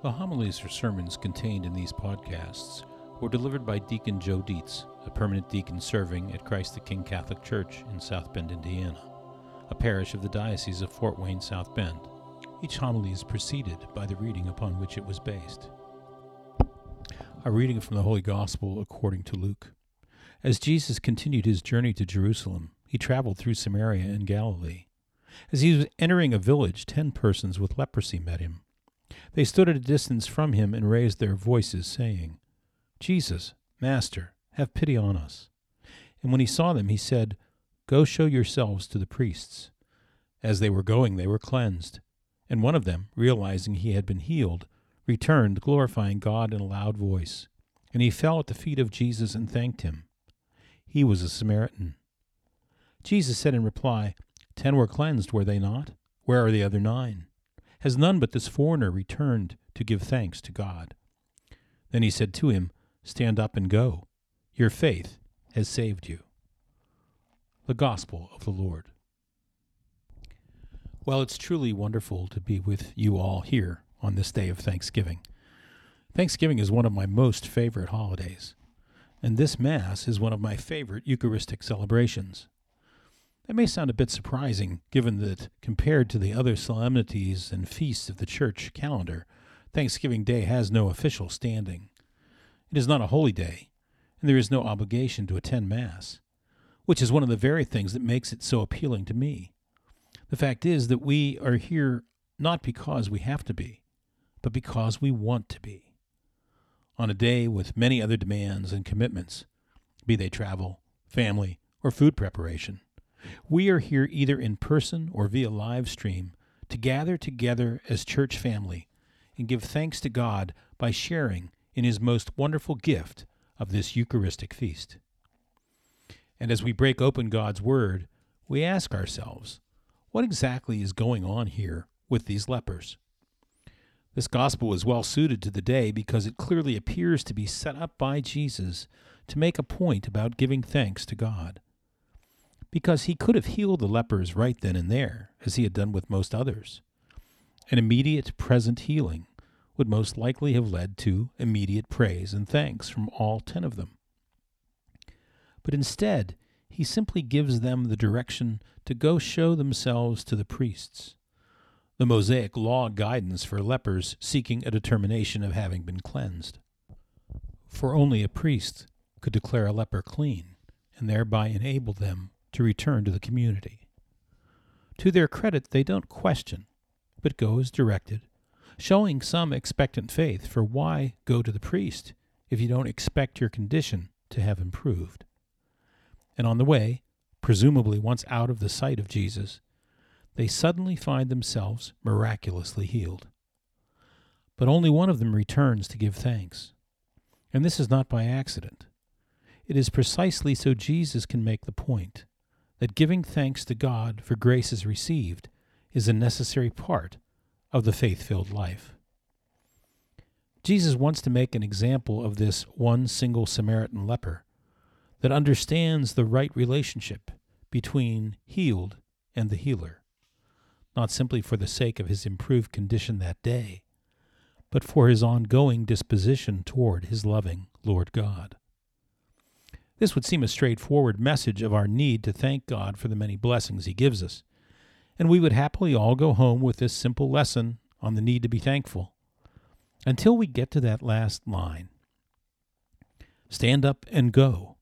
The homilies or sermons contained in these podcasts were delivered by Deacon Joe Dietz, a permanent deacon serving at Christ the King Catholic Church in South Bend, Indiana, a parish of the Diocese of Fort Wayne, South Bend. Each homily is preceded by the reading upon which it was based. A reading from the Holy Gospel according to Luke. As Jesus continued his journey to Jerusalem, he traveled through Samaria and Galilee. As he was entering a village, ten persons with leprosy met him. They stood at a distance from him and raised their voices, saying, Jesus, Master, have pity on us. And when he saw them, he said, Go show yourselves to the priests. As they were going, they were cleansed. And one of them, realizing he had been healed, returned, glorifying God in a loud voice. And he fell at the feet of Jesus and thanked him. He was a Samaritan. Jesus said in reply, Ten were cleansed, were they not? Where are the other nine? Has none but this foreigner returned to give thanks to God? Then he said to him, Stand up and go. Your faith has saved you. The Gospel of the Lord. Well, it's truly wonderful to be with you all here on this day of Thanksgiving. Thanksgiving is one of my most favorite holidays, and this Mass is one of my favorite Eucharistic celebrations. That may sound a bit surprising, given that compared to the other solemnities and feasts of the church calendar, Thanksgiving Day has no official standing. It is not a holy day, and there is no obligation to attend Mass, which is one of the very things that makes it so appealing to me. The fact is that we are here not because we have to be, but because we want to be. On a day with many other demands and commitments, be they travel, family, or food preparation, we are here either in person or via live stream to gather together as church family and give thanks to God by sharing in His most wonderful gift of this Eucharistic feast. And as we break open God's Word, we ask ourselves, what exactly is going on here with these lepers? This gospel is well suited to the day because it clearly appears to be set up by Jesus to make a point about giving thanks to God because he could have healed the lepers right then and there, as he had done with most others. An immediate present healing would most likely have led to immediate praise and thanks from all ten of them. But instead, he simply gives them the direction to go show themselves to the priests. The Mosaic law guidance for lepers seeking a determination of having been cleansed. For only a priest could declare a leper clean and thereby enable them to return to the community. To their credit, they don't question, but go as directed, showing some expectant faith, for why go to the priest if you don't expect your condition to have improved? And on the way, presumably once out of the sight of Jesus, they suddenly find themselves miraculously healed. But only one of them returns to give thanks. And this is not by accident. It is precisely so Jesus can make the point that giving thanks to God for graces received is a necessary part of the faith filled life. Jesus wants to make an example of this one single Samaritan leper that understands the right relationship between healed and the healer, not simply for the sake of his improved condition that day, but for his ongoing disposition toward his loving Lord God. This would seem a straightforward message of our need to thank God for the many blessings He gives us. And we would happily all go home with this simple lesson on the need to be thankful. Until we get to that last line Stand up and go.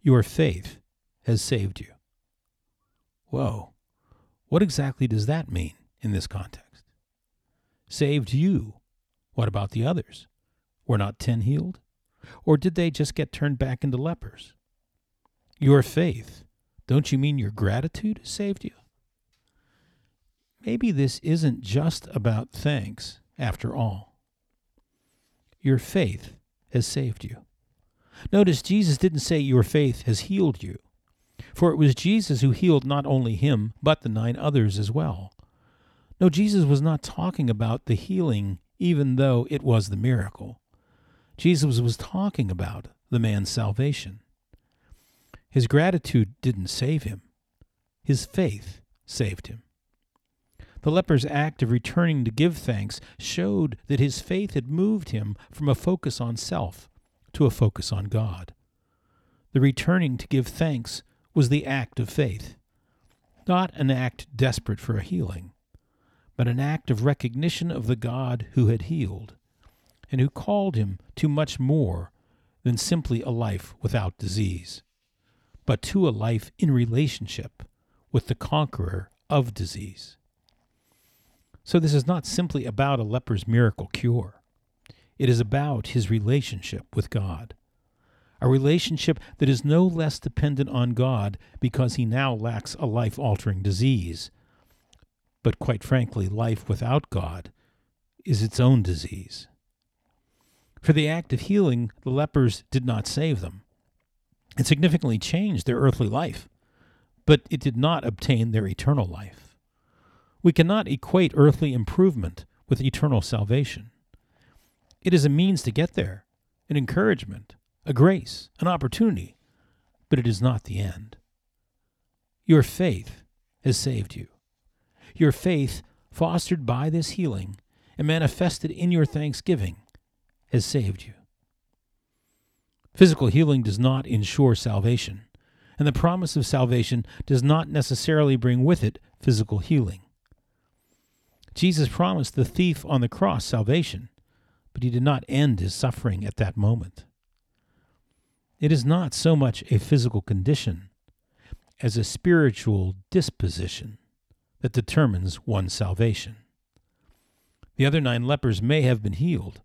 Your faith has saved you. Whoa. What exactly does that mean in this context? Saved you. What about the others? Were not ten healed? Or did they just get turned back into lepers? Your faith. Don't you mean your gratitude saved you? Maybe this isn't just about thanks after all. Your faith has saved you. Notice Jesus didn't say your faith has healed you, for it was Jesus who healed not only him, but the nine others as well. No, Jesus was not talking about the healing, even though it was the miracle. Jesus was talking about the man's salvation. His gratitude didn't save him, his faith saved him. The leper's act of returning to give thanks showed that his faith had moved him from a focus on self to a focus on God. The returning to give thanks was the act of faith, not an act desperate for a healing, but an act of recognition of the God who had healed and who called him to much more than simply a life without disease, but to a life in relationship with the conqueror of disease. So, this is not simply about a leper's miracle cure. It is about his relationship with God. A relationship that is no less dependent on God because he now lacks a life altering disease. But quite frankly, life without God is its own disease. For the act of healing, the lepers did not save them. It significantly changed their earthly life, but it did not obtain their eternal life. We cannot equate earthly improvement with eternal salvation. It is a means to get there, an encouragement, a grace, an opportunity, but it is not the end. Your faith has saved you. Your faith, fostered by this healing and manifested in your thanksgiving, has saved you. Physical healing does not ensure salvation, and the promise of salvation does not necessarily bring with it physical healing. Jesus promised the thief on the cross salvation, but he did not end his suffering at that moment. It is not so much a physical condition as a spiritual disposition that determines one's salvation. The other nine lepers may have been healed,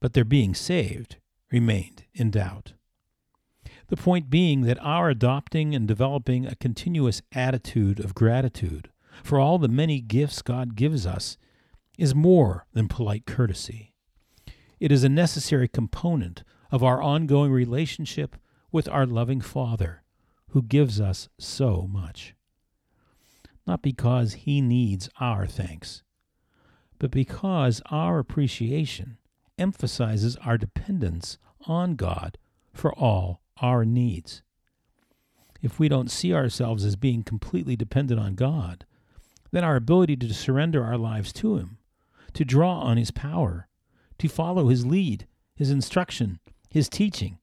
but their being saved remained in doubt. The point being that our adopting and developing a continuous attitude of gratitude for all the many gifts God gives us is more than polite courtesy. It is a necessary component of our ongoing relationship with our loving Father, who gives us so much. Not because He needs our thanks, but because our appreciation emphasizes our dependence on God for all our needs. If we don't see ourselves as being completely dependent on God, then our ability to surrender our lives to Him, to draw on His power, to follow His lead, His instruction, His teaching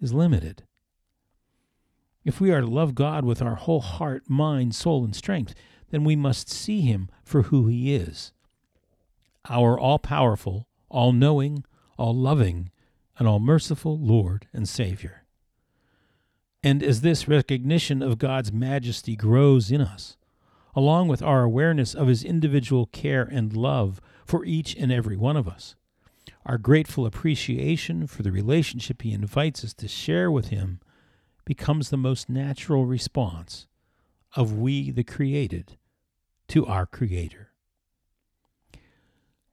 is limited. If we are to love God with our whole heart, mind, soul, and strength, then we must see Him for who He is our all powerful, all knowing, all loving, and all merciful Lord and Savior. And as this recognition of God's majesty grows in us, along with our awareness of His individual care and love for each and every one of us. Our grateful appreciation for the relationship He invites us to share with Him becomes the most natural response of we, the created, to our Creator.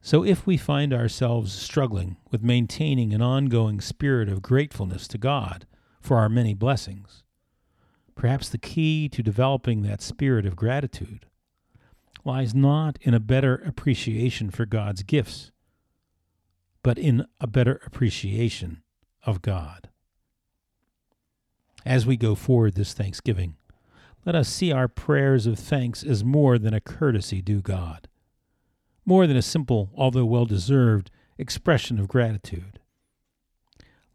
So, if we find ourselves struggling with maintaining an ongoing spirit of gratefulness to God for our many blessings, Perhaps the key to developing that spirit of gratitude lies not in a better appreciation for God's gifts, but in a better appreciation of God. As we go forward this Thanksgiving, let us see our prayers of thanks as more than a courtesy due God, more than a simple, although well deserved, expression of gratitude.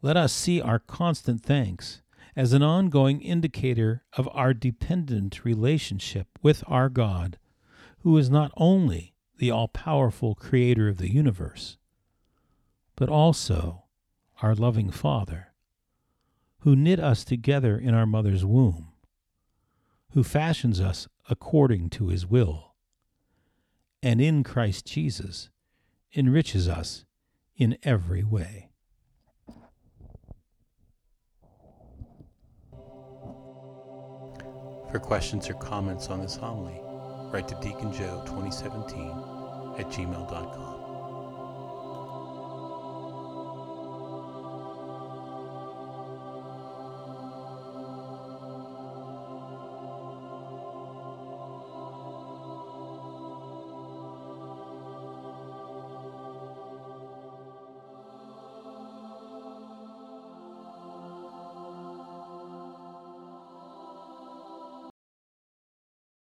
Let us see our constant thanks as an ongoing indicator of our dependent relationship with our God, who is not only the all powerful creator of the universe, but also our loving Father, who knit us together in our mother's womb, who fashions us according to his will, and in Christ Jesus enriches us in every way. For questions or comments on this homily, write to Deacon Joe 2017 at gmail.com.